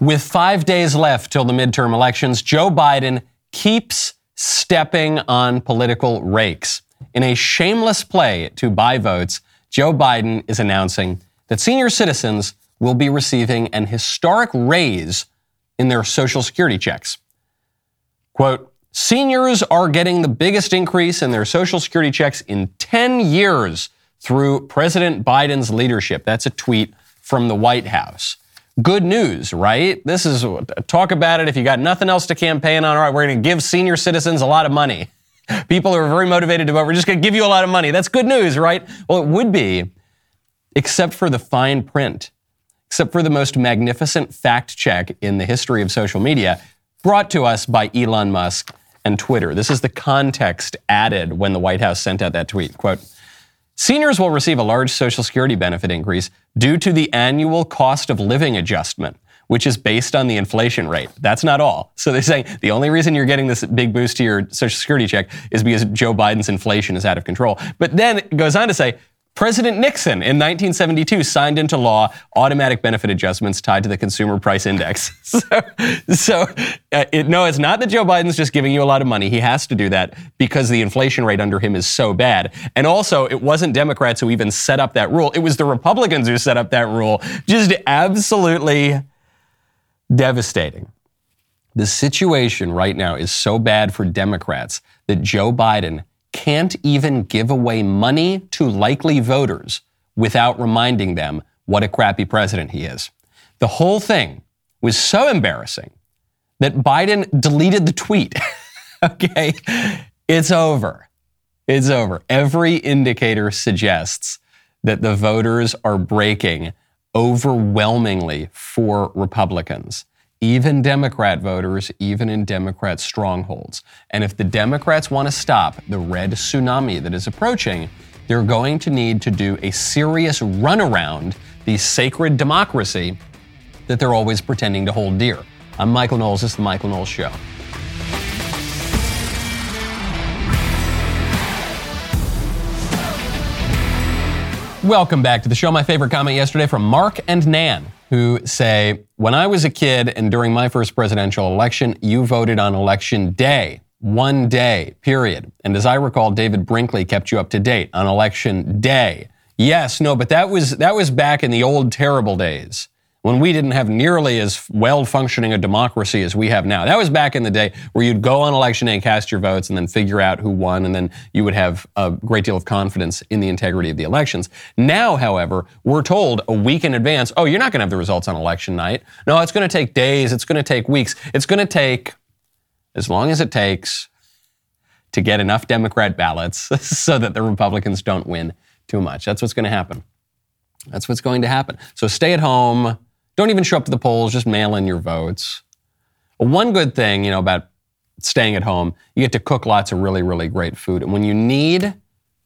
With five days left till the midterm elections, Joe Biden keeps stepping on political rakes. In a shameless play to buy votes, Joe Biden is announcing that senior citizens will be receiving an historic raise in their Social Security checks. Quote, seniors are getting the biggest increase in their Social Security checks in 10 years through President Biden's leadership. That's a tweet from the White House. Good news, right? This is talk about it. If you got nothing else to campaign on, all right, we're going to give senior citizens a lot of money. People are very motivated to vote. We're just going to give you a lot of money. That's good news, right? Well, it would be, except for the fine print, except for the most magnificent fact check in the history of social media, brought to us by Elon Musk and Twitter. This is the context added when the White House sent out that tweet. Quote, Seniors will receive a large Social Security benefit increase due to the annual cost of living adjustment, which is based on the inflation rate. That's not all. So they're saying the only reason you're getting this big boost to your Social Security check is because Joe Biden's inflation is out of control. But then it goes on to say President Nixon in 1972 signed into law automatic benefit adjustments tied to the consumer price index. so, so uh, it, no, it's not that Joe Biden's just giving you a lot of money. He has to do that because the inflation rate under him is so bad. And also, it wasn't Democrats who even set up that rule. It was the Republicans who set up that rule. Just absolutely devastating. The situation right now is so bad for Democrats that Joe Biden can't even give away money to likely voters without reminding them what a crappy president he is. The whole thing was so embarrassing that Biden deleted the tweet. okay, it's over. It's over. Every indicator suggests that the voters are breaking overwhelmingly for Republicans even Democrat voters, even in Democrat strongholds. And if the Democrats want to stop the red tsunami that is approaching, they're going to need to do a serious runaround the sacred democracy that they're always pretending to hold dear. I'm Michael Knowles. This is The Michael Knowles Show. Welcome back to the show. My favorite comment yesterday from Mark and Nan who say, When I was a kid and during my first presidential election, you voted on election day, one day, period. And as I recall, David Brinkley kept you up to date on election day. Yes, no, but that was that was back in the old terrible days when we didn't have nearly as well functioning a democracy as we have now. That was back in the day where you'd go on election day and cast your votes and then figure out who won, and then you would have a great deal of confidence in the integrity of the elections. Now, however, we're told a week in advance, oh, you're not going to have the results on election night. No, it's going to take days, it's going to take weeks, it's going to take as long as it takes to get enough Democrat ballots so that the Republicans don't win too much. That's what's going to happen. That's what's going to happen. So stay at home don't even show up to the polls, just mail in your votes. One good thing, you know, about staying at home, you get to cook lots of really, really great food. And when you need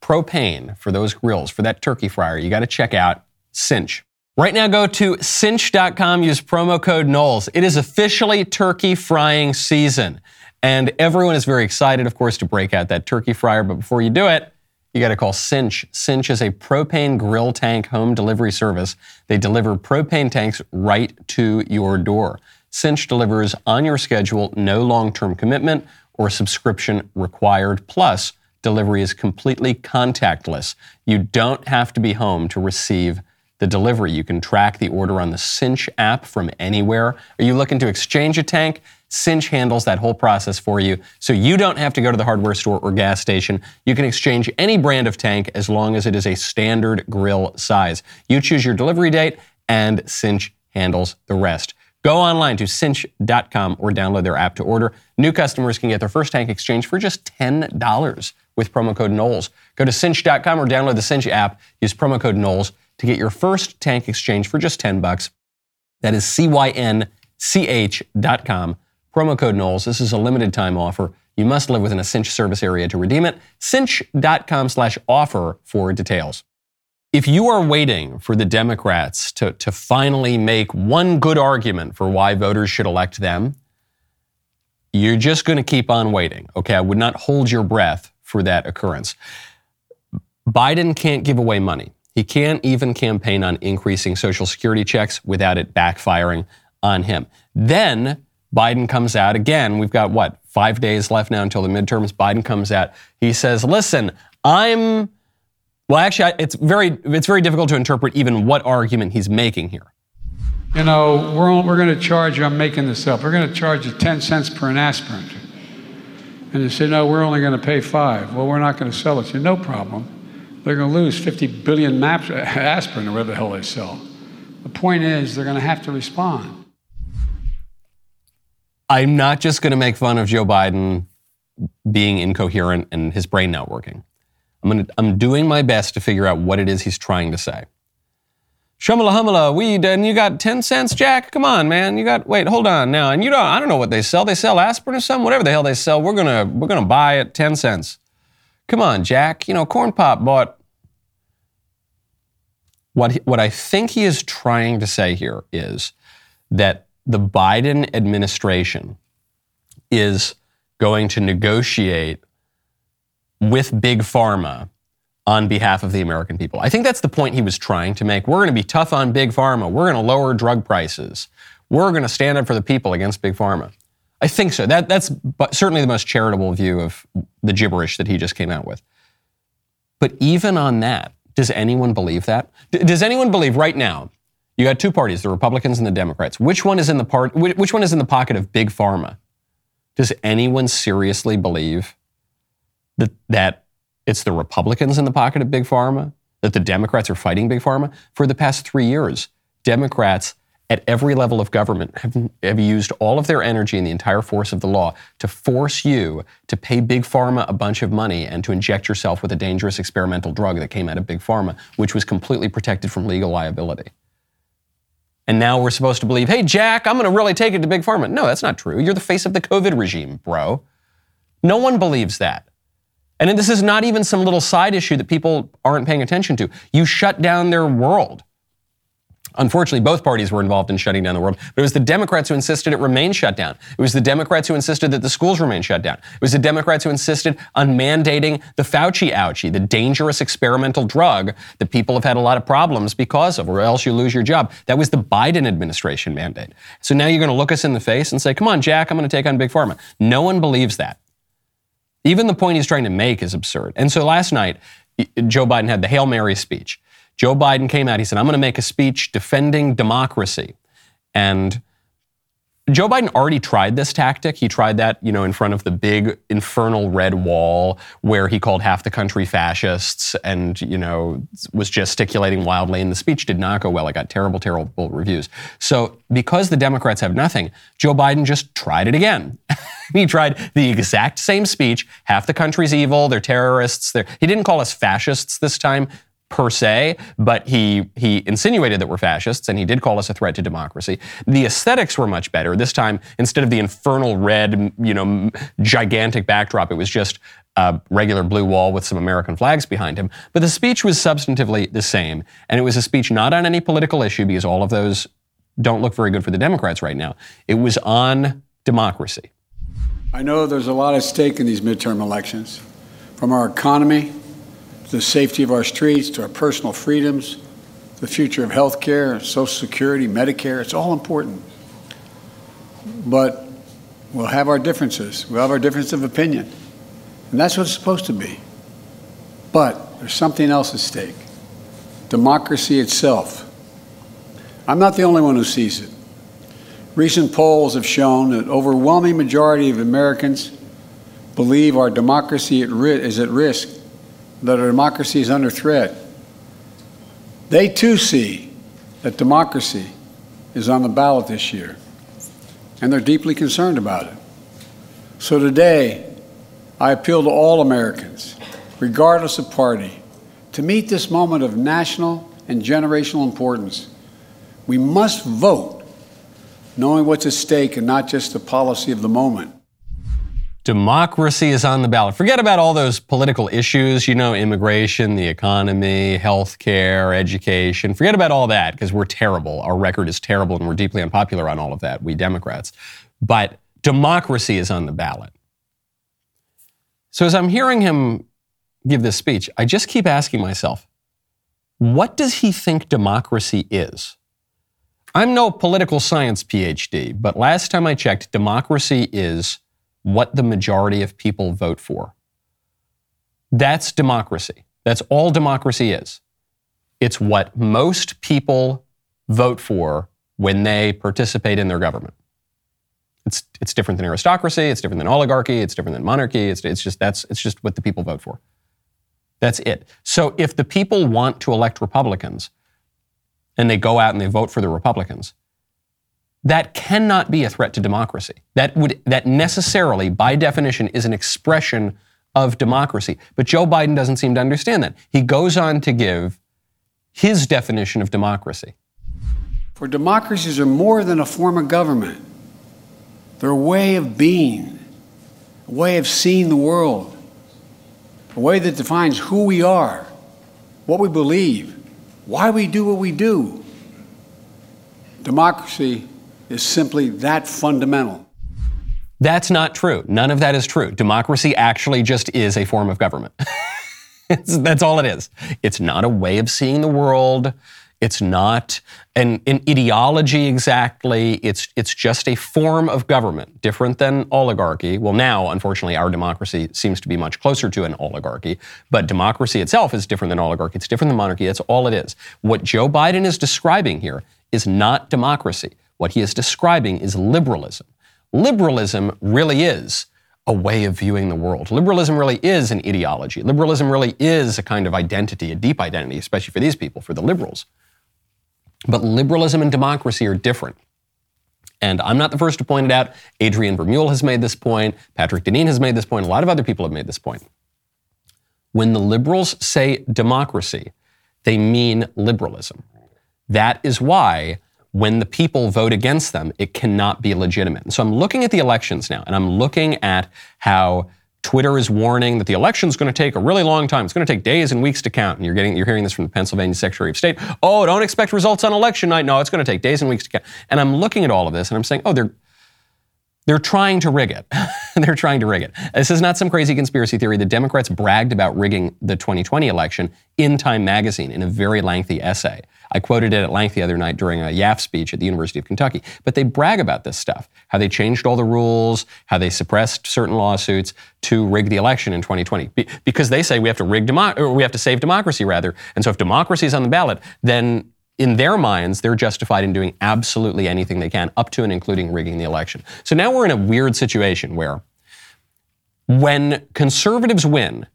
propane for those grills, for that turkey fryer, you got to check out Cynch. Right now, go to cynch.com, use promo code Knowles. It is officially turkey frying season. And everyone is very excited, of course, to break out that turkey fryer. But before you do it, you got to call Cynch. Cynch is a propane grill tank home delivery service. They deliver propane tanks right to your door. Cynch delivers on your schedule, no long term commitment or subscription required. Plus, delivery is completely contactless. You don't have to be home to receive the delivery. You can track the order on the Cynch app from anywhere. Are you looking to exchange a tank? Cynch handles that whole process for you, so you don't have to go to the hardware store or gas station. You can exchange any brand of tank as long as it is a standard grill size. You choose your delivery date, and Cynch handles the rest. Go online to cynch.com or download their app to order. New customers can get their first tank exchange for just $10 with promo code Knowles. Go to cynch.com or download the Cynch app. Use promo code Knowles to get your first tank exchange for just 10 bucks. That is C-Y-N-C-H dot com. Promo code Knowles. This is a limited time offer. You must live within a Cynch service area to redeem it. cynch.com slash offer for details. If you are waiting for the Democrats to, to finally make one good argument for why voters should elect them, you're just going to keep on waiting. Okay, I would not hold your breath for that occurrence. Biden can't give away money. He can't even campaign on increasing Social Security checks without it backfiring on him. Then Biden comes out again. We've got what, five days left now until the midterms. Biden comes out. He says, listen, I'm, well, actually, it's very, it's very difficult to interpret even what argument he's making here. You know, we're, we're going to charge you, I'm making this up, we're going to charge you 10 cents per an aspirin. And they say, no, we're only going to pay five. Well, we're not going to sell it. Say, no problem. They're going to lose 50 billion maps, uh, aspirin or whatever the hell they sell. The point is, they're going to have to respond. I'm not just going to make fun of Joe Biden being incoherent and his brain not working. I'm, gonna, I'm doing my best to figure out what it is he's trying to say. Shumala humala, weed, and you got 10 cents, Jack? Come on, man. You got, wait, hold on now. And you don't, I don't know what they sell. They sell aspirin or something, whatever the hell they sell. We're gonna, we're gonna buy it at 10 cents. Come on, Jack. You know, Corn Pop bought. What, what I think he is trying to say here is that the Biden administration is going to negotiate with Big Pharma on behalf of the American people. I think that's the point he was trying to make. We're going to be tough on Big Pharma. We're going to lower drug prices. We're going to stand up for the people against Big Pharma. I think so. That, that's certainly the most charitable view of the gibberish that he just came out with. But even on that, does anyone believe that? D- does anyone believe right now? You got two parties, the Republicans and the Democrats. Which one is in the part? Which one is in the pocket of Big Pharma? Does anyone seriously believe that that it's the Republicans in the pocket of Big Pharma, that the Democrats are fighting Big Pharma. For the past three years, Democrats at every level of government have, have used all of their energy and the entire force of the law to force you to pay Big Pharma a bunch of money and to inject yourself with a dangerous experimental drug that came out of Big Pharma, which was completely protected from legal liability. And now we're supposed to believe, hey, Jack, I'm going to really take it to Big Pharma. No, that's not true. You're the face of the COVID regime, bro. No one believes that. And this is not even some little side issue that people aren't paying attention to. You shut down their world. Unfortunately, both parties were involved in shutting down the world, but it was the Democrats who insisted it remain shut down. It was the Democrats who insisted that the schools remain shut down. It was the Democrats who insisted on mandating the Fauci ouchie, the dangerous experimental drug that people have had a lot of problems because of, or else you lose your job. That was the Biden administration mandate. So now you're going to look us in the face and say, come on, Jack, I'm going to take on Big Pharma. No one believes that. Even the point he's trying to make is absurd. And so last night, Joe Biden had the Hail Mary speech. Joe Biden came out, he said, I'm going to make a speech defending democracy. And Joe Biden already tried this tactic. He tried that, you know, in front of the big infernal red wall where he called half the country fascists and, you know, was gesticulating wildly. And the speech did not go well. It got terrible, terrible reviews. So because the Democrats have nothing, Joe Biden just tried it again. he tried the exact same speech. Half the country's evil. They're terrorists. They're, he didn't call us fascists this time per se, but he he insinuated that we're fascists, and he did call us a threat to democracy. The aesthetics were much better this time. Instead of the infernal red, you know, gigantic backdrop, it was just a regular blue wall with some American flags behind him. But the speech was substantively the same, and it was a speech not on any political issue because all of those don't look very good for the Democrats right now. It was on democracy. I know there's a lot at stake in these midterm elections, from our economy the safety of our streets, to our personal freedoms, the future of health care, Social Security, Medicare. It's all important. But we'll have our differences. We'll have our difference of opinion. And that's what it's supposed to be. But there's something else at stake democracy itself. I'm not the only one who sees it. Recent polls have shown that overwhelming majority of Americans believe our democracy is at risk that our democracy is under threat. They too see that democracy is on the ballot this year, and they're deeply concerned about it. So today, I appeal to all Americans, regardless of party, to meet this moment of national and generational importance. We must vote knowing what's at stake and not just the policy of the moment. Democracy is on the ballot. Forget about all those political issues, you know, immigration, the economy, healthcare, education. Forget about all that because we're terrible. Our record is terrible and we're deeply unpopular on all of that, we Democrats. But democracy is on the ballot. So as I'm hearing him give this speech, I just keep asking myself, what does he think democracy is? I'm no political science PhD, but last time I checked, democracy is what the majority of people vote for. That's democracy. That's all democracy is. It's what most people vote for when they participate in their government. It's, it's different than aristocracy. It's different than oligarchy. It's different than monarchy. It's, it's, just, that's, it's just what the people vote for. That's it. So if the people want to elect Republicans and they go out and they vote for the Republicans, that cannot be a threat to democracy. That would that necessarily, by definition, is an expression of democracy. But Joe Biden doesn't seem to understand that. He goes on to give his definition of democracy. For democracies are more than a form of government. They're a way of being, a way of seeing the world, a way that defines who we are, what we believe, why we do what we do. Democracy is simply that fundamental. That's not true. None of that is true. Democracy actually just is a form of government. that's all it is. It's not a way of seeing the world. It's not an, an, ideology exactly. It's, it's just a form of government, different than oligarchy. Well, now, unfortunately, our democracy seems to be much closer to an oligarchy, but democracy itself is different than oligarchy. It's different than monarchy. That's all it is. What Joe Biden is describing here is not democracy. What he is describing is liberalism. Liberalism really is a way of viewing the world. Liberalism really is an ideology. Liberalism really is a kind of identity, a deep identity, especially for these people, for the liberals. But liberalism and democracy are different. And I'm not the first to point it out. Adrian Vermeule has made this point. Patrick Deneen has made this point. A lot of other people have made this point. When the liberals say democracy, they mean liberalism. That is why when the people vote against them, it cannot be legitimate. So I'm looking at the elections now, and I'm looking at how Twitter is warning that the election is going to take a really long time. It's going to take days and weeks to count. And you're getting, you're hearing this from the Pennsylvania Secretary of State. Oh, don't expect results on election night. No, it's going to take days and weeks to count. And I'm looking at all of this and I'm saying, oh, they're they're trying to rig it. they're trying to rig it. This is not some crazy conspiracy theory. The Democrats bragged about rigging the 2020 election in Time magazine in a very lengthy essay. I quoted it at length the other night during a YAF speech at the University of Kentucky. But they brag about this stuff, how they changed all the rules, how they suppressed certain lawsuits to rig the election in 2020. Be- because they say we have to rig or we have to save democracy rather. And so if democracy is on the ballot, then in their minds, they're justified in doing absolutely anything they can, up to and including rigging the election. So now we're in a weird situation where when conservatives win,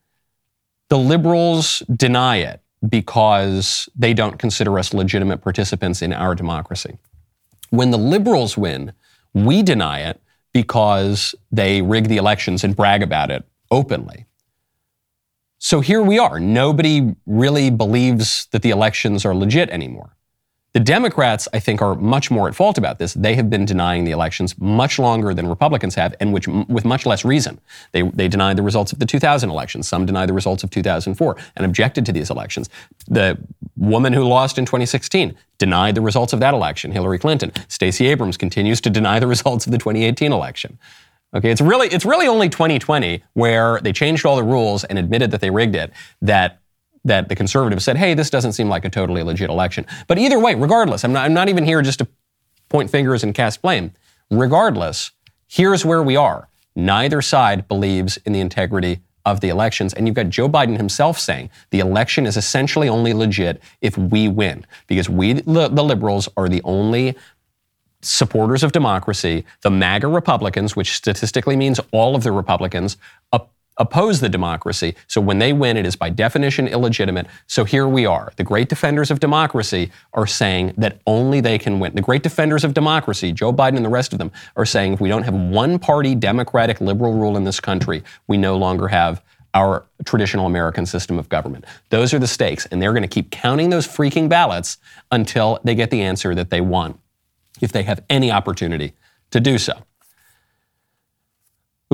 the liberals deny it because they don't consider us legitimate participants in our democracy. When the liberals win, we deny it because they rig the elections and brag about it openly. So here we are. Nobody really believes that the elections are legit anymore. The Democrats, I think, are much more at fault about this. They have been denying the elections much longer than Republicans have, and which, with much less reason. They, they denied the results of the 2000 elections. Some denied the results of 2004 and objected to these elections. The woman who lost in 2016 denied the results of that election, Hillary Clinton. Stacey Abrams continues to deny the results of the 2018 election. Okay, it's really it's really only 2020 where they changed all the rules and admitted that they rigged it that that the conservatives said, hey, this doesn't seem like a totally legit election. But either way, regardless, I'm not, I'm not even here just to point fingers and cast blame. Regardless, here's where we are. Neither side believes in the integrity of the elections. And you've got Joe Biden himself saying the election is essentially only legit if we win, because we, the, the liberals, are the only supporters of democracy. The MAGA Republicans, which statistically means all of the Republicans, oppose the democracy. So when they win, it is by definition illegitimate. So here we are. The great defenders of democracy are saying that only they can win. The great defenders of democracy, Joe Biden and the rest of them, are saying if we don't have one party democratic liberal rule in this country, we no longer have our traditional American system of government. Those are the stakes, and they're going to keep counting those freaking ballots until they get the answer that they want, if they have any opportunity to do so.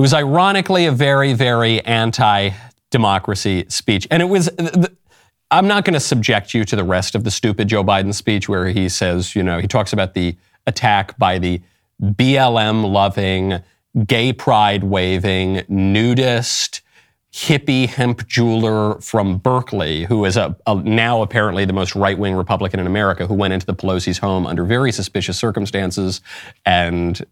It was ironically a very, very anti democracy speech. And it was, I'm not going to subject you to the rest of the stupid Joe Biden speech where he says, you know, he talks about the attack by the BLM loving, gay pride waving, nudist, hippie hemp jeweler from Berkeley, who is a, a now apparently the most right wing Republican in America, who went into the Pelosi's home under very suspicious circumstances and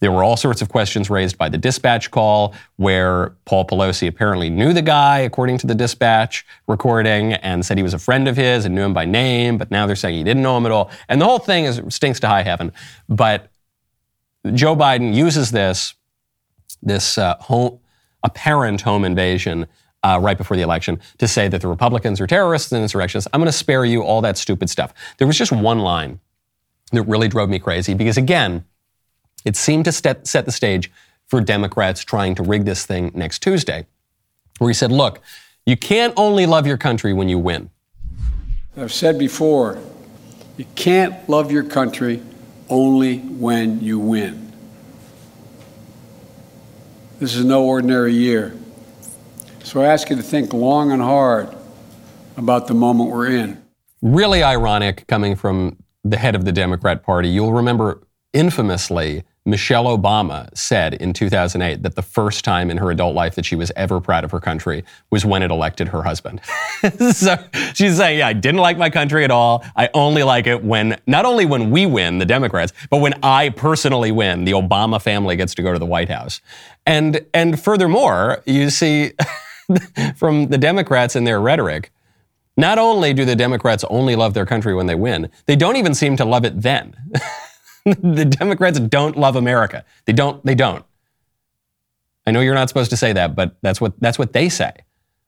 there were all sorts of questions raised by the dispatch call where Paul Pelosi apparently knew the guy, according to the dispatch recording, and said he was a friend of his and knew him by name, but now they're saying he didn't know him at all. And the whole thing is stinks to high heaven. But Joe Biden uses this, this uh, home, apparent home invasion uh, right before the election to say that the Republicans are terrorists and insurrectionists. I'm going to spare you all that stupid stuff. There was just one line that really drove me crazy because, again, it seemed to set, set the stage for Democrats trying to rig this thing next Tuesday, where he said, look, you can't only love your country when you win. I've said before, you can't love your country only when you win. This is no ordinary year. So I ask you to think long and hard about the moment we're in. Really ironic coming from the head of the Democrat Party. You'll remember infamously, Michelle Obama said in 2008 that the first time in her adult life that she was ever proud of her country was when it elected her husband. so she's saying, yeah, I didn't like my country at all. I only like it when, not only when we win, the Democrats, but when I personally win, the Obama family gets to go to the White House. And, and furthermore, you see from the Democrats and their rhetoric, not only do the Democrats only love their country when they win, they don't even seem to love it then. the Democrats don't love America. They don't. They don't. I know you're not supposed to say that, but that's what that's what they say.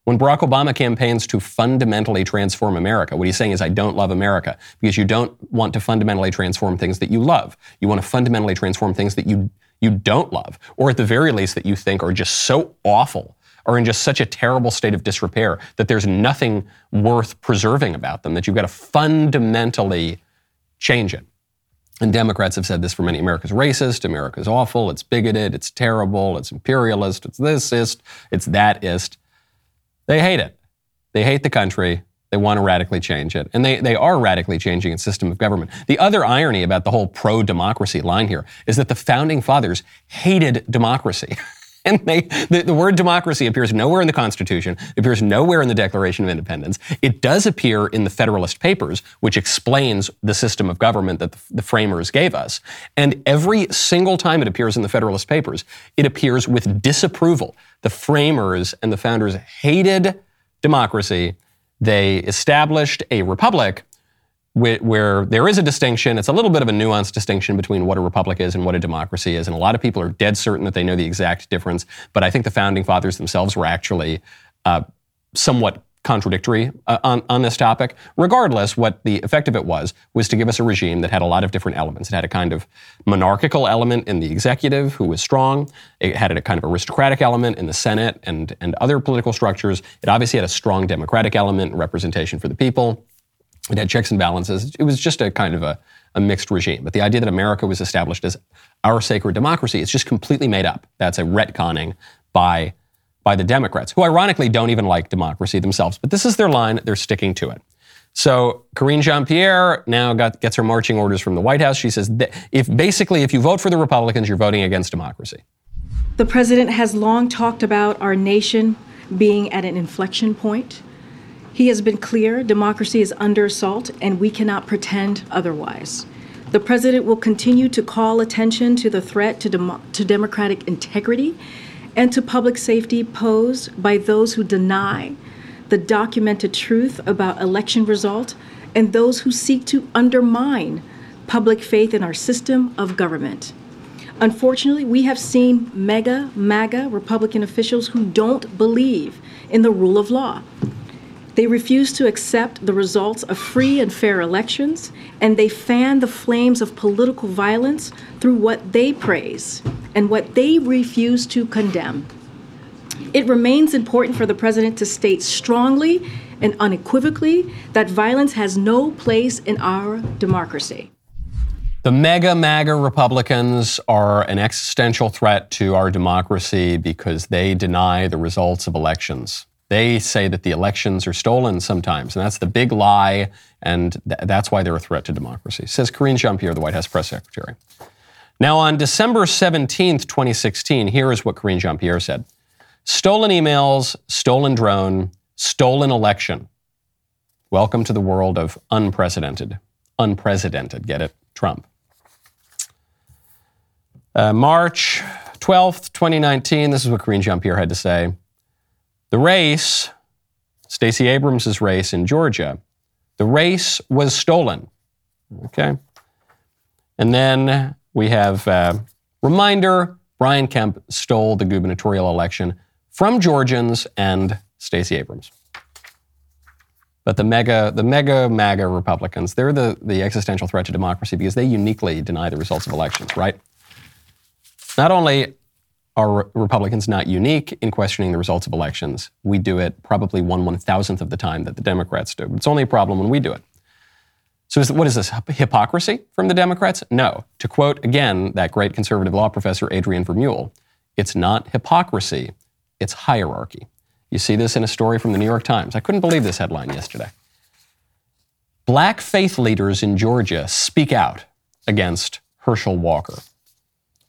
When Barack Obama campaigns to fundamentally transform America, what he's saying is, I don't love America because you don't want to fundamentally transform things that you love. You want to fundamentally transform things that you, you don't love, or at the very least that you think are just so awful or in just such a terrible state of disrepair that there's nothing worth preserving about them, that you've got to fundamentally change it. And Democrats have said this for many. America's racist, America's awful, it's bigoted, it's terrible, it's imperialist, it's thisist, it's thatist. They hate it. They hate the country. They want to radically change it. And they, they are radically changing its system of government. The other irony about the whole pro democracy line here is that the founding fathers hated democracy. And they, the, the, word democracy appears nowhere in the Constitution, it appears nowhere in the Declaration of Independence. It does appear in the Federalist Papers, which explains the system of government that the, the framers gave us. And every single time it appears in the Federalist Papers, it appears with disapproval. The framers and the founders hated democracy. They established a republic where there is a distinction. It's a little bit of a nuanced distinction between what a republic is and what a democracy is. And a lot of people are dead certain that they know the exact difference. But I think the founding fathers themselves were actually uh, somewhat contradictory uh, on, on this topic. Regardless, what the effect of it was, was to give us a regime that had a lot of different elements. It had a kind of monarchical element in the executive, who was strong. It had a kind of aristocratic element in the Senate and, and other political structures. It obviously had a strong democratic element, representation for the people. It had checks and balances. It was just a kind of a, a mixed regime. But the idea that America was established as our sacred democracy is just completely made up. That's a retconning by, by the Democrats, who ironically don't even like democracy themselves. But this is their line. They're sticking to it. So Karine Jean-Pierre now got, gets her marching orders from the White House. She says, if basically, if you vote for the Republicans, you're voting against democracy. The president has long talked about our nation being at an inflection point. He has been clear democracy is under assault, and we cannot pretend otherwise. The president will continue to call attention to the threat to, dem- to democratic integrity and to public safety posed by those who deny the documented truth about election result and those who seek to undermine public faith in our system of government. Unfortunately, we have seen mega, MAGA Republican officials who don't believe in the rule of law. They refuse to accept the results of free and fair elections, and they fan the flames of political violence through what they praise and what they refuse to condemn. It remains important for the president to state strongly and unequivocally that violence has no place in our democracy. The mega MAGA Republicans are an existential threat to our democracy because they deny the results of elections. They say that the elections are stolen sometimes, and that's the big lie, and th- that's why they're a threat to democracy, says Karine Jean Pierre, the White House press secretary. Now, on December 17th, 2016, here is what Karine Jean Pierre said. Stolen emails, stolen drone, stolen election. Welcome to the world of unprecedented. Unprecedented, get it? Trump. Uh, March 12th, 2019, this is what Karine Jean Pierre had to say. The race, Stacey Abrams' race in Georgia, the race was stolen. Okay. And then we have uh, reminder Brian Kemp stole the gubernatorial election from Georgians and Stacey Abrams. But the mega, the mega MAGA Republicans, they're the, the existential threat to democracy because they uniquely deny the results of elections, right? Not only are Republicans not unique in questioning the results of elections, we do it probably one one thousandth of the time that the Democrats do. It's only a problem when we do it. So, is, what is this? Hypocrisy from the Democrats? No. To quote again that great conservative law professor Adrian Vermeule, it's not hypocrisy, it's hierarchy. You see this in a story from the New York Times. I couldn't believe this headline yesterday. Black faith leaders in Georgia speak out against Herschel Walker.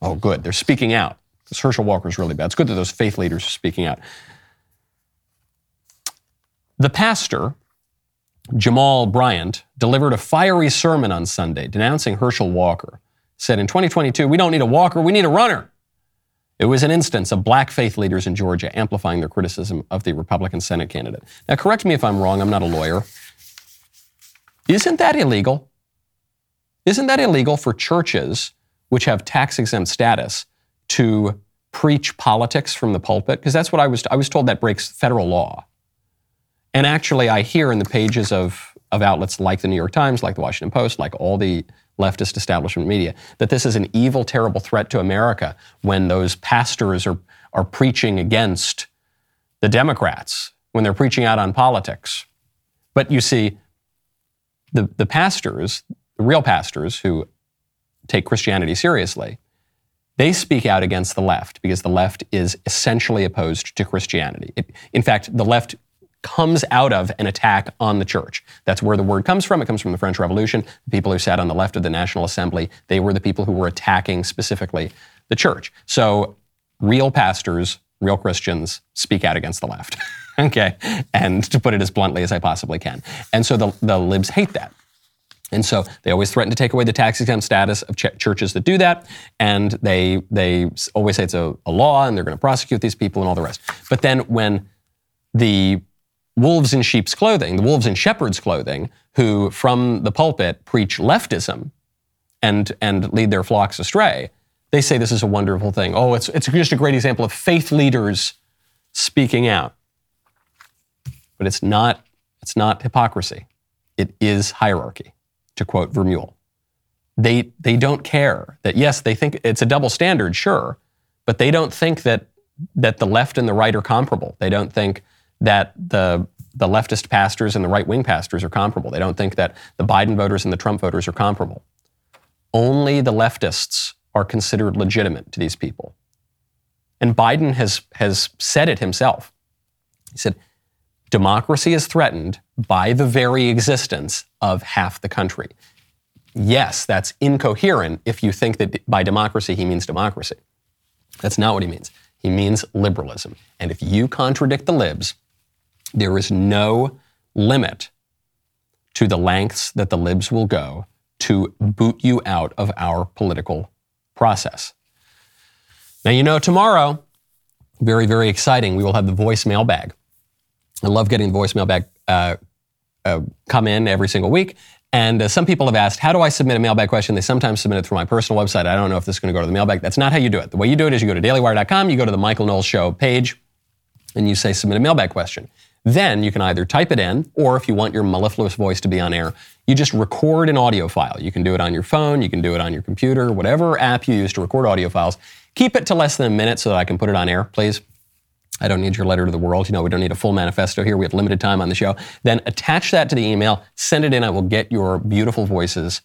Oh, good. They're speaking out because Herschel Walker is really bad. It's good that those faith leaders are speaking out. The pastor Jamal Bryant delivered a fiery sermon on Sunday denouncing Herschel Walker. Said in 2022, we don't need a walker, we need a runner. It was an instance of black faith leaders in Georgia amplifying their criticism of the Republican Senate candidate. Now, correct me if I'm wrong, I'm not a lawyer. Isn't that illegal? Isn't that illegal for churches which have tax exempt status to preach politics from the pulpit? Because that's what I was, I was told that breaks federal law. And actually, I hear in the pages of, of outlets like the New York Times, like the Washington Post, like all the leftist establishment media, that this is an evil, terrible threat to America when those pastors are, are preaching against the Democrats, when they're preaching out on politics. But you see, the, the pastors, the real pastors who take Christianity seriously, they speak out against the left because the left is essentially opposed to Christianity. It, in fact, the left comes out of an attack on the church. That's where the word comes from. It comes from the French Revolution. The people who sat on the left of the National Assembly, they were the people who were attacking specifically the church. So real pastors, real Christians speak out against the left. okay? And to put it as bluntly as I possibly can. And so the, the libs hate that. And so they always threaten to take away the tax exempt status of ch- churches that do that. And they, they always say it's a, a law and they're going to prosecute these people and all the rest. But then when the wolves in sheep's clothing, the wolves in shepherd's clothing, who from the pulpit preach leftism and, and lead their flocks astray, they say this is a wonderful thing. Oh, it's, it's just a great example of faith leaders speaking out. But it's not, it's not hypocrisy. It is hierarchy, to quote Vermeule. They, they don't care that, yes, they think it's a double standard, sure, but they don't think that, that the left and the right are comparable. They don't think that the the leftist pastors and the right wing pastors are comparable. They don't think that the Biden voters and the Trump voters are comparable. Only the leftists are considered legitimate to these people. And Biden has, has said it himself. He said, democracy is threatened by the very existence of half the country. Yes, that's incoherent if you think that by democracy he means democracy. That's not what he means. He means liberalism. And if you contradict the libs, there is no limit to the lengths that the libs will go to boot you out of our political process. Now, you know, tomorrow, very, very exciting, we will have the voicemail bag. I love getting the voicemail back uh, uh, come in every single week. And uh, some people have asked, how do I submit a mailbag question? They sometimes submit it through my personal website. I don't know if this is going to go to the mailbag. That's not how you do it. The way you do it is you go to dailywire.com, you go to the Michael Knowles Show page, and you say submit a mailbag question. Then you can either type it in, or if you want your mellifluous voice to be on air, you just record an audio file. You can do it on your phone, you can do it on your computer, whatever app you use to record audio files. Keep it to less than a minute so that I can put it on air, please. I don't need your letter to the world. You know, we don't need a full manifesto here. We have limited time on the show. Then attach that to the email, send it in. I will get your beautiful voices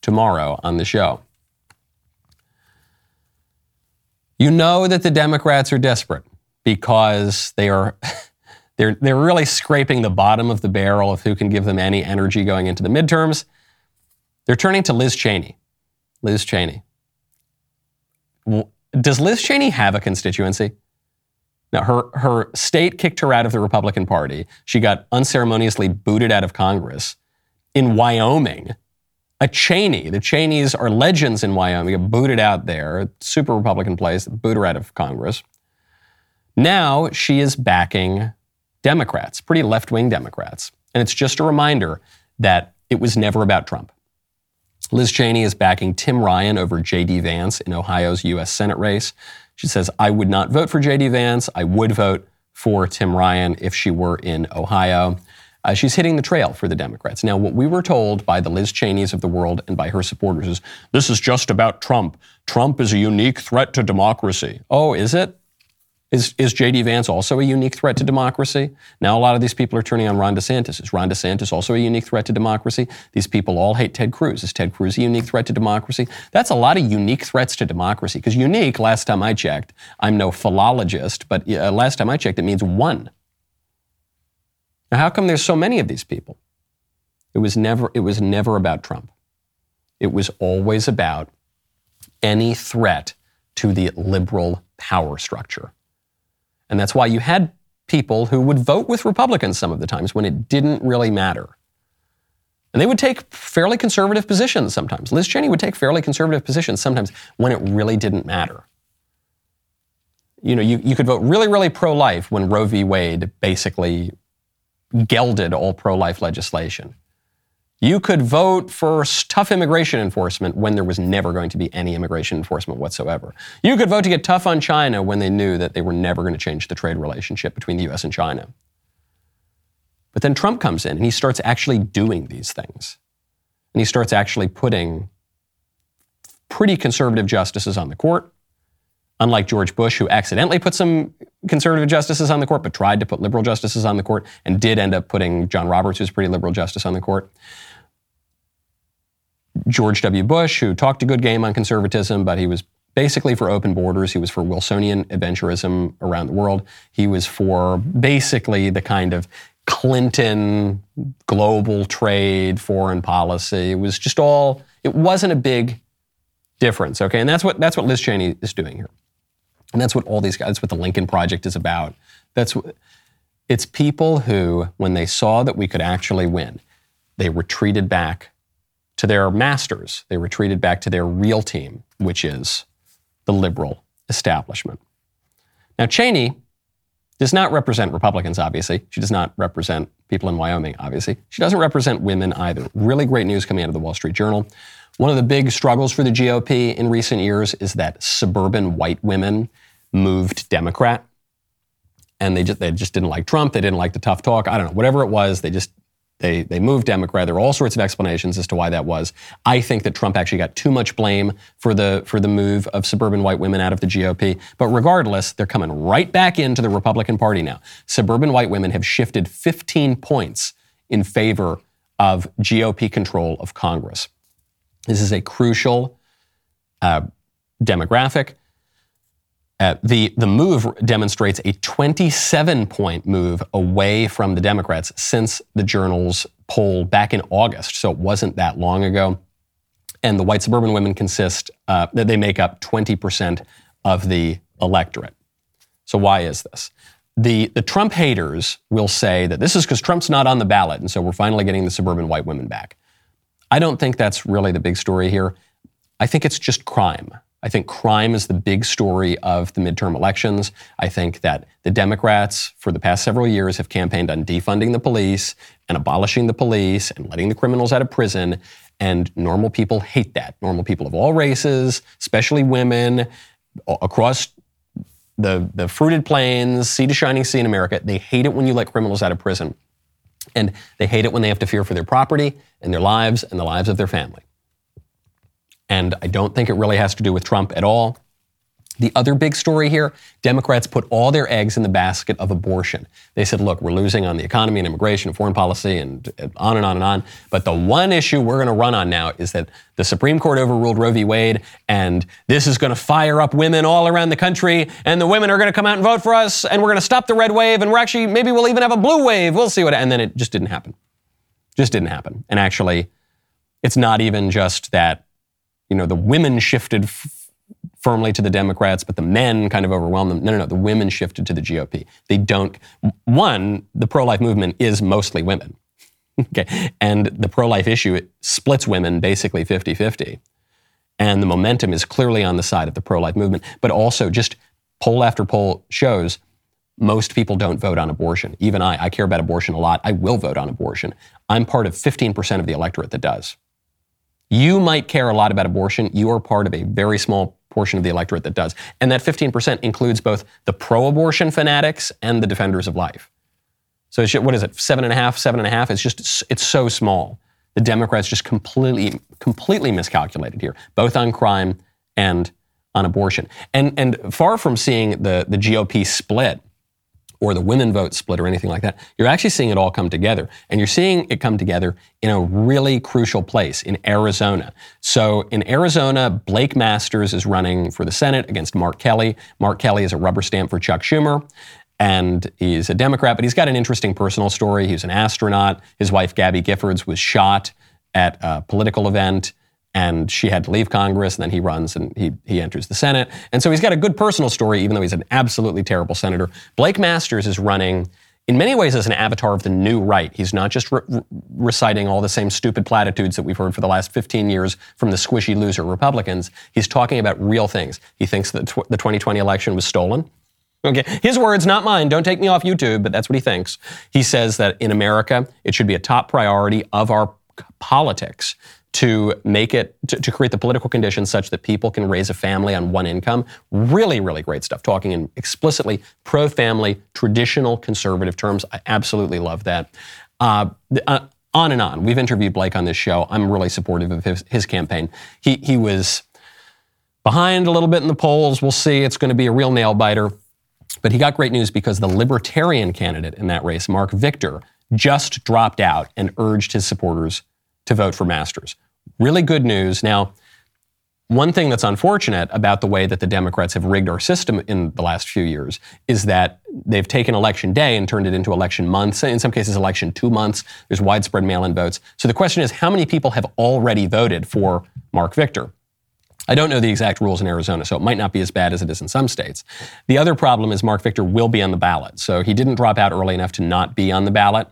tomorrow on the show. You know that the Democrats are desperate because they are They're, they're really scraping the bottom of the barrel of who can give them any energy going into the midterms. They're turning to Liz Cheney. Liz Cheney. Does Liz Cheney have a constituency? Now, her, her state kicked her out of the Republican Party. She got unceremoniously booted out of Congress. In Wyoming, a Cheney, the Cheneys are legends in Wyoming, get booted out there, super Republican place, boot her out of Congress. Now she is backing Democrats, pretty left wing Democrats. And it's just a reminder that it was never about Trump. Liz Cheney is backing Tim Ryan over J.D. Vance in Ohio's U.S. Senate race. She says, I would not vote for J.D. Vance. I would vote for Tim Ryan if she were in Ohio. Uh, she's hitting the trail for the Democrats. Now, what we were told by the Liz Cheneys of the world and by her supporters is this is just about Trump. Trump is a unique threat to democracy. Oh, is it? Is, is J.D. Vance also a unique threat to democracy? Now, a lot of these people are turning on Ron DeSantis. Is Ron DeSantis also a unique threat to democracy? These people all hate Ted Cruz. Is Ted Cruz a unique threat to democracy? That's a lot of unique threats to democracy. Because unique, last time I checked, I'm no philologist, but uh, last time I checked, it means one. Now, how come there's so many of these people? It was never, it was never about Trump. It was always about any threat to the liberal power structure. And that's why you had people who would vote with Republicans some of the times when it didn't really matter. And they would take fairly conservative positions sometimes. Liz Cheney would take fairly conservative positions sometimes when it really didn't matter. You know, you, you could vote really, really pro life when Roe v. Wade basically gelded all pro life legislation. You could vote for tough immigration enforcement when there was never going to be any immigration enforcement whatsoever. You could vote to get tough on China when they knew that they were never going to change the trade relationship between the US and China. But then Trump comes in and he starts actually doing these things. And he starts actually putting pretty conservative justices on the court. Unlike George Bush, who accidentally put some conservative justices on the court, but tried to put liberal justices on the court and did end up putting John Roberts, who's a pretty liberal justice, on the court. George W. Bush, who talked a good game on conservatism, but he was basically for open borders. He was for Wilsonian adventurism around the world. He was for basically the kind of Clinton global trade, foreign policy. It was just all, it wasn't a big difference, okay? And that's what, that's what Liz Cheney is doing here. And that's what all these guys, that's what the Lincoln Project is about. That's what, it's people who, when they saw that we could actually win, they retreated back to their masters. They retreated back to their real team, which is the liberal establishment. Now, Cheney does not represent Republicans, obviously. She does not represent people in Wyoming, obviously. She doesn't represent women either. Really great news coming out of the Wall Street Journal. One of the big struggles for the GOP in recent years is that suburban white women moved Democrat. And they just, they just didn't like Trump. They didn't like the tough talk. I don't know, whatever it was, they just they, they moved Democrat. There are all sorts of explanations as to why that was. I think that Trump actually got too much blame for the, for the move of suburban white women out of the GOP. But regardless, they're coming right back into the Republican Party now. Suburban white women have shifted 15 points in favor of GOP control of Congress. This is a crucial uh, demographic. Uh, the, the move demonstrates a 27 point move away from the Democrats since the journal's poll back in August. So it wasn't that long ago. And the white suburban women consist, uh, they make up 20% of the electorate. So why is this? The, the Trump haters will say that this is because Trump's not on the ballot, and so we're finally getting the suburban white women back. I don't think that's really the big story here. I think it's just crime. I think crime is the big story of the midterm elections. I think that the Democrats, for the past several years, have campaigned on defunding the police and abolishing the police and letting the criminals out of prison. And normal people hate that. Normal people of all races, especially women, across the, the fruited plains, sea to shining sea in America, they hate it when you let criminals out of prison. And they hate it when they have to fear for their property and their lives and the lives of their family. And I don't think it really has to do with Trump at all. The other big story here Democrats put all their eggs in the basket of abortion. They said, look, we're losing on the economy and immigration and foreign policy and on and on and on. But the one issue we're going to run on now is that the Supreme Court overruled Roe v. Wade, and this is going to fire up women all around the country, and the women are going to come out and vote for us, and we're going to stop the red wave, and we're actually, maybe we'll even have a blue wave. We'll see what, and then it just didn't happen. Just didn't happen. And actually, it's not even just that you know, the women shifted f- firmly to the Democrats, but the men kind of overwhelmed them. No, no, no. The women shifted to the GOP. They don't. One, the pro life movement is mostly women. okay. And the pro life issue splits women basically 50 50. And the momentum is clearly on the side of the pro life movement. But also, just poll after poll shows most people don't vote on abortion. Even I, I care about abortion a lot. I will vote on abortion. I'm part of 15% of the electorate that does. You might care a lot about abortion. You are part of a very small portion of the electorate that does. And that 15% includes both the pro abortion fanatics and the defenders of life. So what is it, seven and a half, seven and a half? It's just, it's so small. The Democrats just completely, completely miscalculated here, both on crime and on abortion. And, and far from seeing the, the GOP split, or the women vote split or anything like that. You're actually seeing it all come together. And you're seeing it come together in a really crucial place in Arizona. So in Arizona, Blake Masters is running for the Senate against Mark Kelly. Mark Kelly is a rubber stamp for Chuck Schumer. And he's a Democrat, but he's got an interesting personal story. He was an astronaut. His wife, Gabby Giffords, was shot at a political event and she had to leave Congress, and then he runs and he, he enters the Senate. And so he's got a good personal story, even though he's an absolutely terrible senator. Blake Masters is running, in many ways, as an avatar of the new right. He's not just re- reciting all the same stupid platitudes that we've heard for the last 15 years from the squishy loser Republicans. He's talking about real things. He thinks that tw- the 2020 election was stolen. Okay, his words, not mine. Don't take me off YouTube, but that's what he thinks. He says that in America, it should be a top priority of our politics to make it to, to, create the political conditions such that people can raise a family on one income. Really, really great stuff. Talking in explicitly pro-family, traditional conservative terms. I absolutely love that. Uh, uh, on and on. We've interviewed Blake on this show. I'm really supportive of his, his campaign. He he was behind a little bit in the polls. We'll see. It's going to be a real nail biter. But he got great news because the libertarian candidate in that race, Marc Victor, just dropped out and urged his supporters to vote for Masters. Really good news. Now, one thing that's unfortunate about the way that the Democrats have rigged our system in the last few years is that they've taken election day and turned it into election months, in some cases, election two months. There's widespread mail in votes. So the question is how many people have already voted for Marc Victor? I don't know the exact rules in Arizona, so it might not be as bad as it is in some states. The other problem is Marc Victor will be on the ballot. So he didn't drop out early enough to not be on the ballot,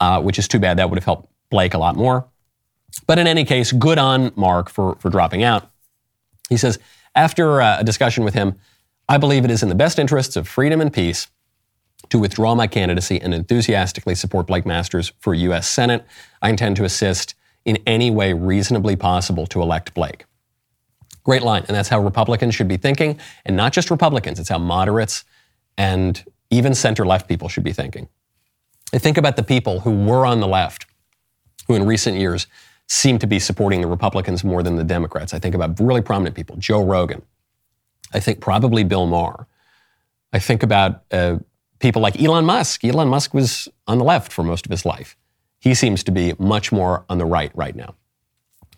uh, which is too bad. That would have helped Blake a lot more. But in any case, good on Marc for, for dropping out. He says, after uh, a discussion with him, I believe it is in the best interests of freedom and peace to withdraw my candidacy and enthusiastically support Blake Masters for U.S. Senate. I intend to assist in any way reasonably possible to elect Blake. Great line. And that's how Republicans should be thinking. And not just Republicans, it's how moderates and even center left people should be thinking. I think about the people who were on the left, who in recent years seem to be supporting the Republicans more than the Democrats. I think about really prominent people, Joe Rogan. I think probably Bill Maher. I think about uh, people like Elon Musk. Elon Musk was on the left for most of his life. He seems to be much more on the right right now.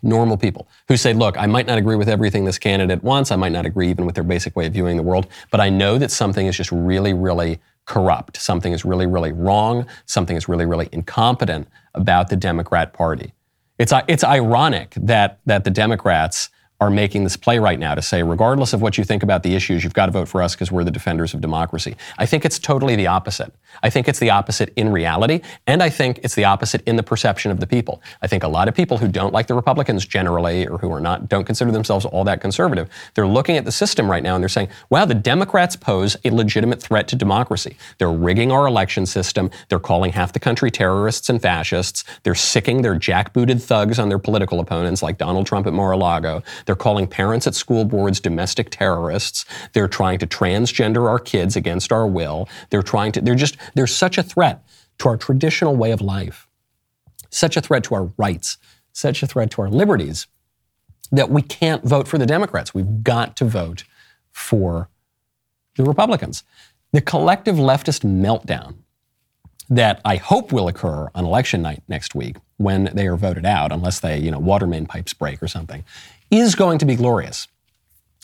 Normal people who say, look, I might not agree with everything this candidate wants. I might not agree even with their basic way of viewing the world, but I know that something is just really, really corrupt. Something is really, really wrong. Something is really, really incompetent about the Democrat Party. It's, it's ironic that, that the Democrats are making this play right now to say, regardless of what you think about the issues, you've got to vote for us because we're the defenders of democracy. I think it's totally the opposite. I think it's the opposite in reality, and I think it's the opposite in the perception of the people. I think a lot of people who don't like the Republicans generally, or who are not, don't consider themselves all that conservative, they're looking at the system right now and they're saying, wow, the Democrats pose a legitimate threat to democracy. They're rigging our election system. They're calling half the country terrorists and fascists. They're sicking their jackbooted thugs on their political opponents like Donald Trump at Mar-a-Lago. Calling parents at school boards domestic terrorists. They're trying to transgender our kids against our will. They're trying to, they're just, they're such a threat to our traditional way of life, such a threat to our rights, such a threat to our liberties that we can't vote for the Democrats. We've got to vote for the Republicans. The collective leftist meltdown that I hope will occur on election night next week when they are voted out, unless they, you know, water main pipes break or something, is going to be glorious.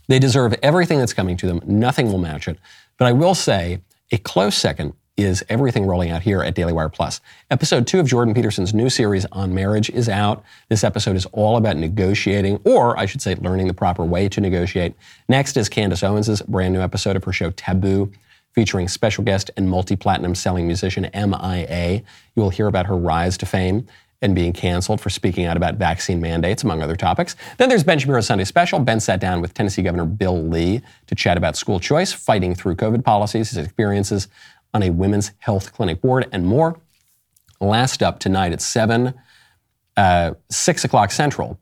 They deserve everything that's coming to them. Nothing will match it. But I will say a close second is everything rolling out here at Daily Wire Plus. Episode two of Jordan Peterson's new series on marriage is out. This episode is all about negotiating, or I should say, learning the proper way to negotiate. Next is Candace Owens' brand new episode of her show Taboo, featuring special guest and multi platinum selling musician MIA. You will hear about her rise to fame and being canceled for speaking out about vaccine mandates, among other topics. Then there's Ben Shapiro's Sunday Special. Ben sat down with Tennessee Governor Bill Lee to chat about school choice, fighting through COVID policies, his experiences on a women's health clinic board, and more. Last up tonight at 7, uh, 6 o'clock Central,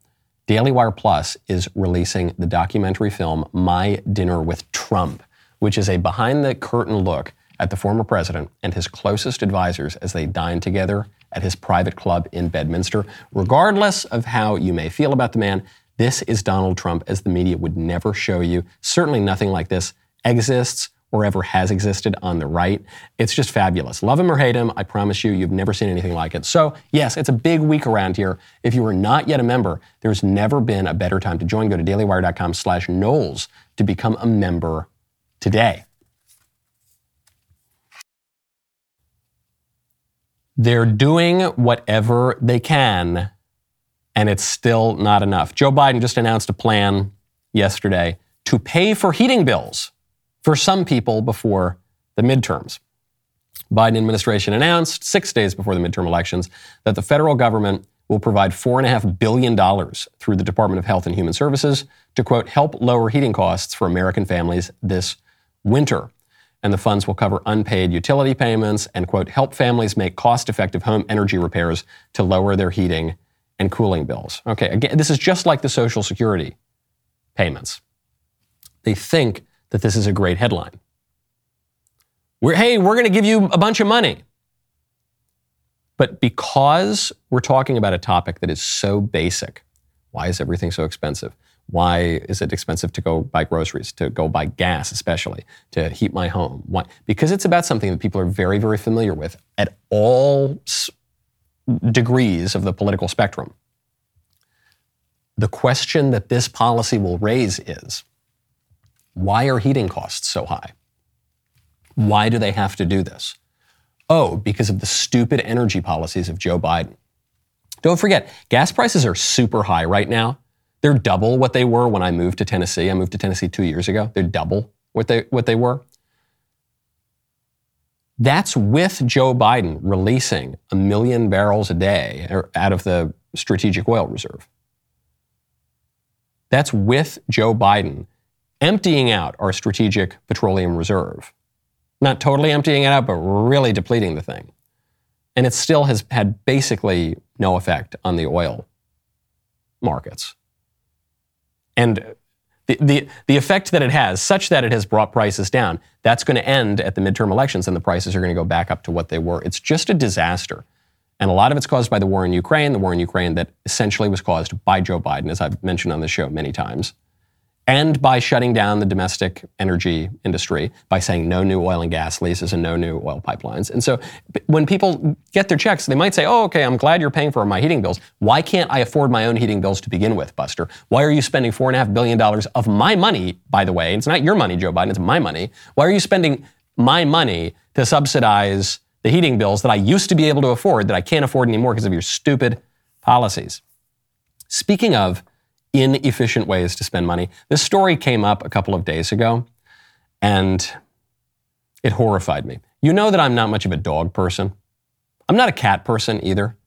Daily Wire Plus is releasing the documentary film My Dinner with Trump, which is a behind the curtain look at the former president and his closest advisors as they dine together at his private club in Bedminster. Regardless of how you may feel about the man, this is Donald Trump as the media would never show you. Certainly nothing like this exists or ever has existed on the right. It's just fabulous. Love him or hate him, I promise you, you've never seen anything like it. So, yes, it's a big week around here. If you are not yet a member, there's never been a better time to join. Go to dailywire.com slash Knowles to become a member today. They're doing whatever they can, and it's still not enough. Joe Biden just announced a plan yesterday to pay for heating bills for some people before the midterms. Biden administration announced six days before the midterm elections that the federal government will provide $4.5 billion through the Department of Health and Human Services to, quote, help lower heating costs for American families this winter and the funds will cover unpaid utility payments and, quote, help families make cost effective home energy repairs to lower their heating and cooling bills. Okay, again, this is just like the Social Security payments. They think that this is a great headline. We're, hey, we're going to give you a bunch of money. But because we're talking about a topic that is so basic, why is everything so expensive? Why is it expensive to go buy groceries, to go buy gas, especially to heat my home? Why? Because it's about something that people are very, very familiar with at all degrees of the political spectrum. The question that this policy will raise is why are heating costs so high? Why do they have to do this? Oh, because of the stupid energy policies of Joe Biden. Don't forget, gas prices are super high right now. They're double what they were when I moved to Tennessee. I moved to Tennessee two years ago. They're double what they, what they were. That's with Joe Biden releasing a million barrels a day out of the strategic oil reserve. That's with Joe Biden emptying out our strategic petroleum reserve. Not totally emptying it out, but really depleting the thing. And it still has had basically no effect on the oil markets. And the, the, the effect that it has, such that it has brought prices down, that's going to end at the midterm elections and the prices are going to go back up to what they were. It's just a disaster. And a lot of it's caused by the war in Ukraine, the war in Ukraine that essentially was caused by Joe Biden, as I've mentioned on the show many times and by shutting down the domestic energy industry by saying no new oil and gas leases and no new oil pipelines. And so when people get their checks, they might say, oh, okay, I'm glad you're paying for my heating bills. Why can't I afford my own heating bills to begin with, Buster? Why are you spending $4.5 billion of my money, by the way? It's not your money, Joe Biden, it's my money. Why are you spending my money to subsidize the heating bills that I used to be able to afford that I can't afford anymore because of your stupid policies? Speaking of, inefficient ways to spend money. This story came up a couple of days ago, and it horrified me. You know that I'm not much of a dog person. I'm not a cat person either,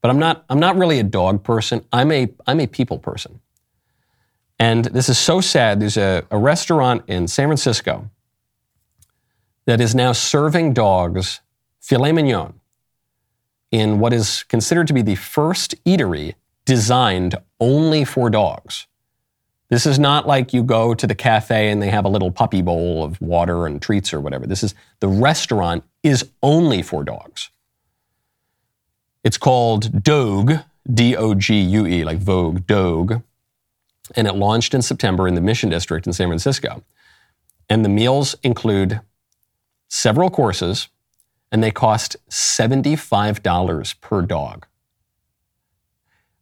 but I'm not, I'm not really a dog person. I'm a, I'm a people person. And this is so sad. There's a, a restaurant in San Francisco that is now serving dogs filet mignon in what is considered to be the first eatery designed only for dogs. This is not like you go to the cafe and they have a little puppy bowl of water and treats or whatever. This is the restaurant is only for dogs. It's called Dogue, D O G U E, like Vogue, Dogue. And it launched in September in the Mission District in San Francisco. And the meals include several courses, and they cost $75 per dog.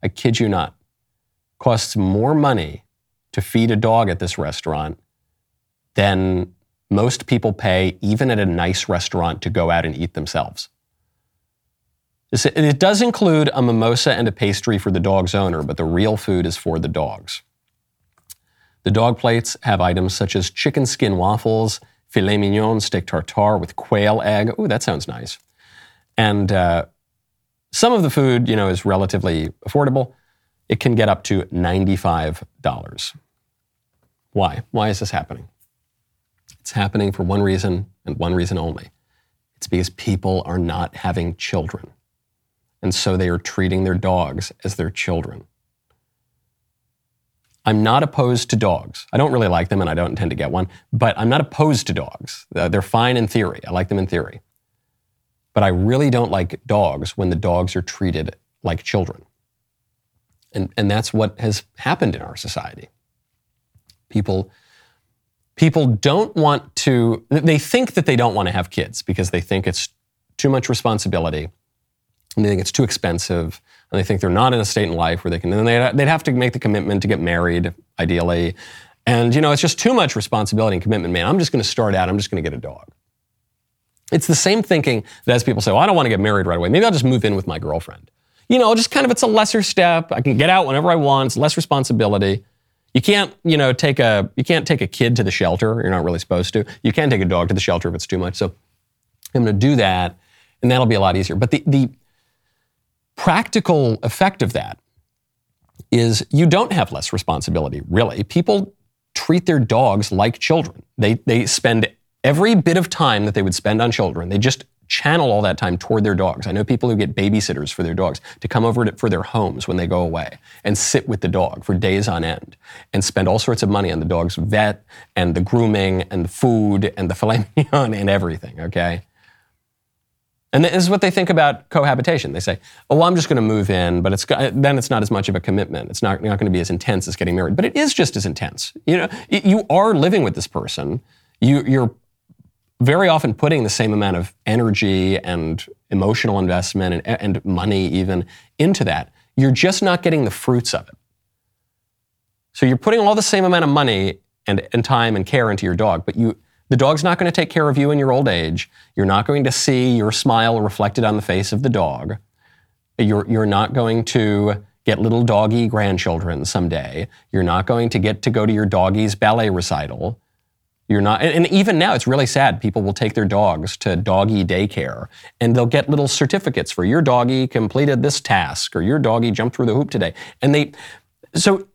I kid you not, costs more money to feed a dog at this restaurant than most people pay, even at a nice restaurant, to go out and eat themselves. It does include a mimosa and a pastry for the dog's owner, but the real food is for the dogs. The dog plates have items such as chicken skin waffles, filet mignon, steak tartare with quail egg. Ooh, that sounds nice. And uh, some of the food, you know, is relatively affordable. It can get up to $95. Why? Why is this happening? It's happening for one reason and one reason only. It's because people are not having children. And so they are treating their dogs as their children. I'm not opposed to dogs. I don't really like them and I don't intend to get one, but I'm not opposed to dogs. They're fine in theory. I like them in theory. But I really don't like dogs when the dogs are treated like children. And, and that's what has happened in our society. People, people don't want to, they think that they don't want to have kids because they think it's too much responsibility and they think it's too expensive and they think they're not in a state in life where they can, and they'd, they'd have to make the commitment to get married, ideally. And, you know, it's just too much responsibility and commitment, man. I'm just going to start out, I'm just going to get a dog. It's the same thinking that as people say, well, I don't want to get married right away. Maybe I'll just move in with my girlfriend. You know, just kind of, it's a lesser step. I can get out whenever I want. It's less responsibility. You can't, you know, take a, you can't take a kid to the shelter. You're not really supposed to. You can take a dog to the shelter if it's too much. So I'm going to do that and that'll be a lot easier. But the, the practical effect of that is you don't have less responsibility, really. People treat their dogs like children. They, they spend every bit of time that they would spend on children, they just channel all that time toward their dogs. I know people who get babysitters for their dogs to come over to, for their homes when they go away and sit with the dog for days on end and spend all sorts of money on the dog's vet and the grooming and the food and the filet mignon and everything, okay? And this is what they think about cohabitation. They say, "Oh, well, I'm just going to move in, but it's then it's not as much of a commitment. It's not, not going to be as intense as getting married, but it is just as intense. You know, you are living with this person. You, you're very often putting the same amount of energy and emotional investment and, and money even into that. You're just not getting the fruits of it. So you're putting all the same amount of money and, and time and care into your dog, but you the dog's not going to take care of you in your old age. You're not going to see your smile reflected on the face of the dog. You're, you're not going to get little doggy grandchildren someday. You're not going to get to go to your doggy's ballet recital. You're not, and, even now it's really sad. People will take their dogs to doggy daycare and they'll get little certificates for your doggy completed this task or your doggy jumped through the hoop today. And they, so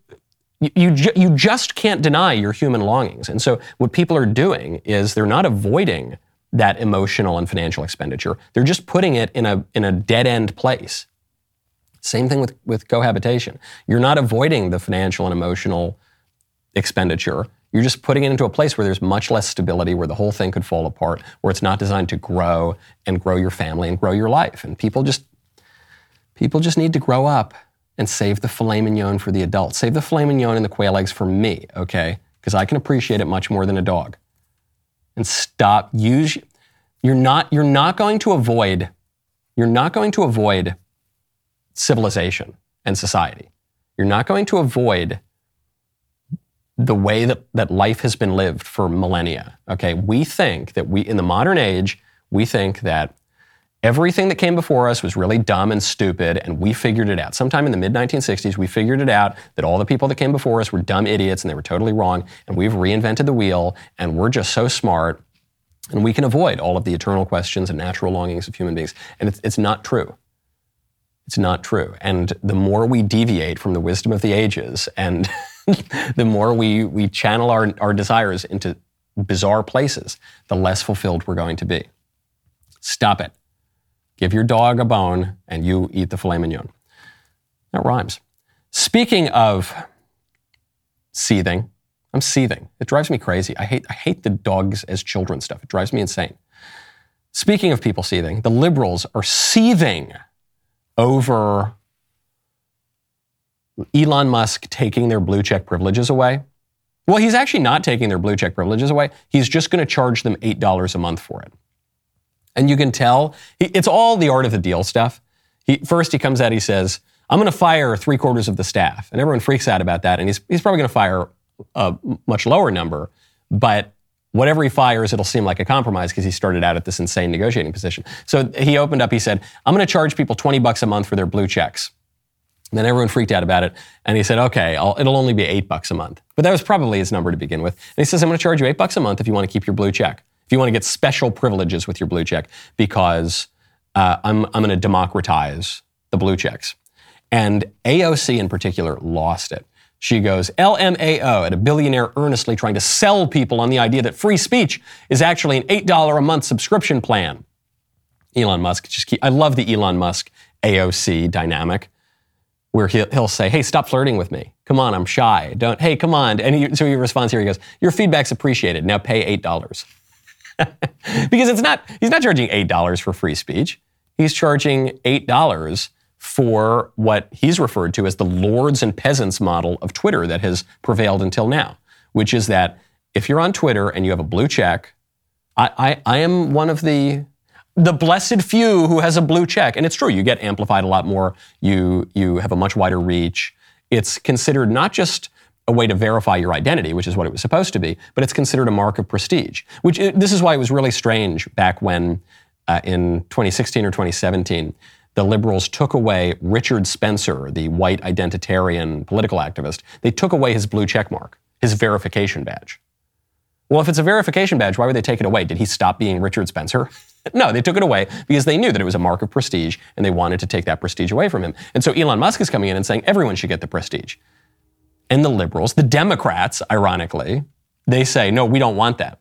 you, you, ju- you just can't deny your human longings. And so what people are doing is they're not avoiding that emotional and financial expenditure. They're just putting it in a, in a dead end place. Same thing with, with cohabitation. You're not avoiding the financial and emotional expenditure. You're just putting it into a place where there's much less stability, where the whole thing could fall apart, where it's not designed to grow and grow your family and grow your life. And people just people just need to grow up and save the filet mignon for the adults. Save the filet mignon and the quail eggs for me, okay? Because I can appreciate it much more than a dog. And stop use you're not you're not going to avoid you're not going to avoid civilization and society. You're not going to avoid the way that, that life has been lived for millennia. Okay, we think that we, in the modern age, we think that everything that came before us was really dumb and stupid, and we figured it out. Sometime in the mid 1960s, we figured it out that all the people that came before us were dumb idiots and they were totally wrong, and we've reinvented the wheel, and we're just so smart, and we can avoid all of the eternal questions and natural longings of human beings. And it's, it's not true. It's not true. And the more we deviate from the wisdom of the ages and the more we, we channel our, our desires into bizarre places, the less fulfilled we're going to be. Stop it. Give your dog a bone and you eat the filet mignon. That rhymes. Speaking of seething, I'm seething. It drives me crazy. I hate, I hate the dogs as children stuff. It drives me insane. Speaking of people seething, the liberals are seething over Elon Musk taking their blue check privileges away. Well, he's actually not taking their blue check privileges away. He's just going to charge them $8 a month for it. And you can tell it's all the art of the deal stuff. He, first, he comes out, he says, I'm going to fire three quarters of the staff. And everyone freaks out about that. And he's, he's probably going to fire a much lower number. But whatever he fires, it'll seem like a compromise because he started out at this insane negotiating position. So he opened up, he said, I'm going to charge people 20 bucks a month for their blue checks. Then everyone freaked out about it. And he said, okay, I'll, it'll only be eight bucks a month. But that was probably his number to begin with. And he says, I'm going to charge you eight bucks a month if you want to keep your blue check, if you want to get special privileges with your blue check, because uh, I'm, I'm going to democratize the blue checks. And AOC in particular lost it. She goes, LMAO at a billionaire earnestly trying to sell people on the idea that free speech is actually an $8 a month subscription plan. Elon Musk just keep, I love the Elon Musk AOC dynamic where he'll, he'll say, Hey, stop flirting with me. Come on, I'm shy. Don't, hey, come on. And he, so he responds here, he goes, Your feedback's appreciated. Now pay $8. because it's not, he's not charging $8 for free speech. He's charging $8 for what he's referred to as the lords and peasants model of Twitter that has prevailed until now, which is that if you're on Twitter and you have a blue check, I, I, I am one of the the blessed few who has a blue check. And it's true, you get amplified a lot more. You you have a much wider reach. It's considered not just a way to verify your identity, which is what it was supposed to be, but it's considered a mark of prestige. Which this is why it was really strange back when uh, in 2016 or 2017 the liberals took away Richard Spencer, the white identitarian political activist. They took away his blue check mark, his verification badge. Well, if it's a verification badge, why would they take it away? Did he stop being Richard Spencer? no, they took it away because they knew that it was a mark of prestige and they wanted to take that prestige away from him. And so Elon Musk is coming in and saying everyone should get the prestige. And the liberals, the Democrats, ironically, they say, no, we don't want that.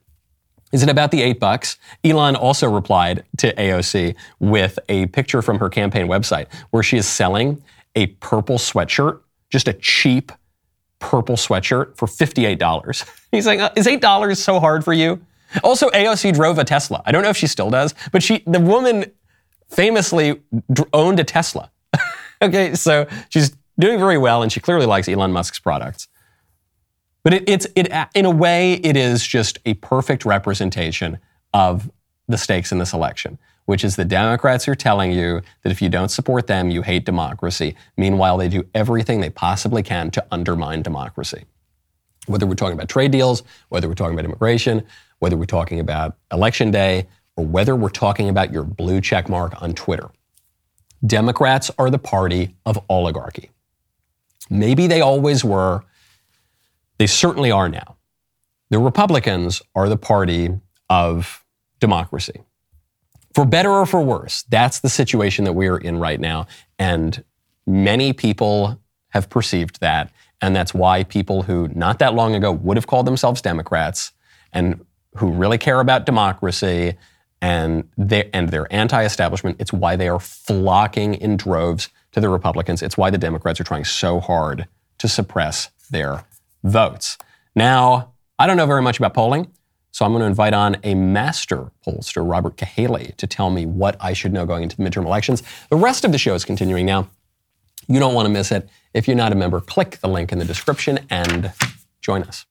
Is it about the eight bucks? Elon also replied to AOC with a picture from her campaign website where she is selling a purple sweatshirt, just a cheap purple sweatshirt for $58. He's like, uh, is $8 so hard for you? Also, AOC drove a Tesla. I don't know if she still does, but she, the woman famously owned a Tesla. okay, so she's doing very well and she clearly likes Elon Musk's products. But it, it's it in a way it is just a perfect representation of the stakes in this election, which is the Democrats are telling you that if you don't support them, you hate democracy. Meanwhile, they do everything they possibly can to undermine democracy. Whether we're talking about trade deals, whether we're talking about immigration, whether we're talking about election day, or whether we're talking about your blue check mark on Twitter. Democrats are the party of oligarchy. Maybe they always were, they certainly are now. The Republicans are the party of democracy. For better or for worse, that's the situation that we are in right now. And many people have perceived that. And that's why people who not that long ago would have called themselves Democrats and who really care about democracy and, they, and they're anti establishment, it's why they are flocking in droves to the Republicans. It's why the Democrats are trying so hard to suppress their votes. Now, I don't know very much about polling, so I'm going to invite on a master pollster, Robert Cahaly, to tell me what I should know going into the midterm elections. The rest of the show is continuing now. You don't want to miss it. If you're not a member, click the link in the description and join us.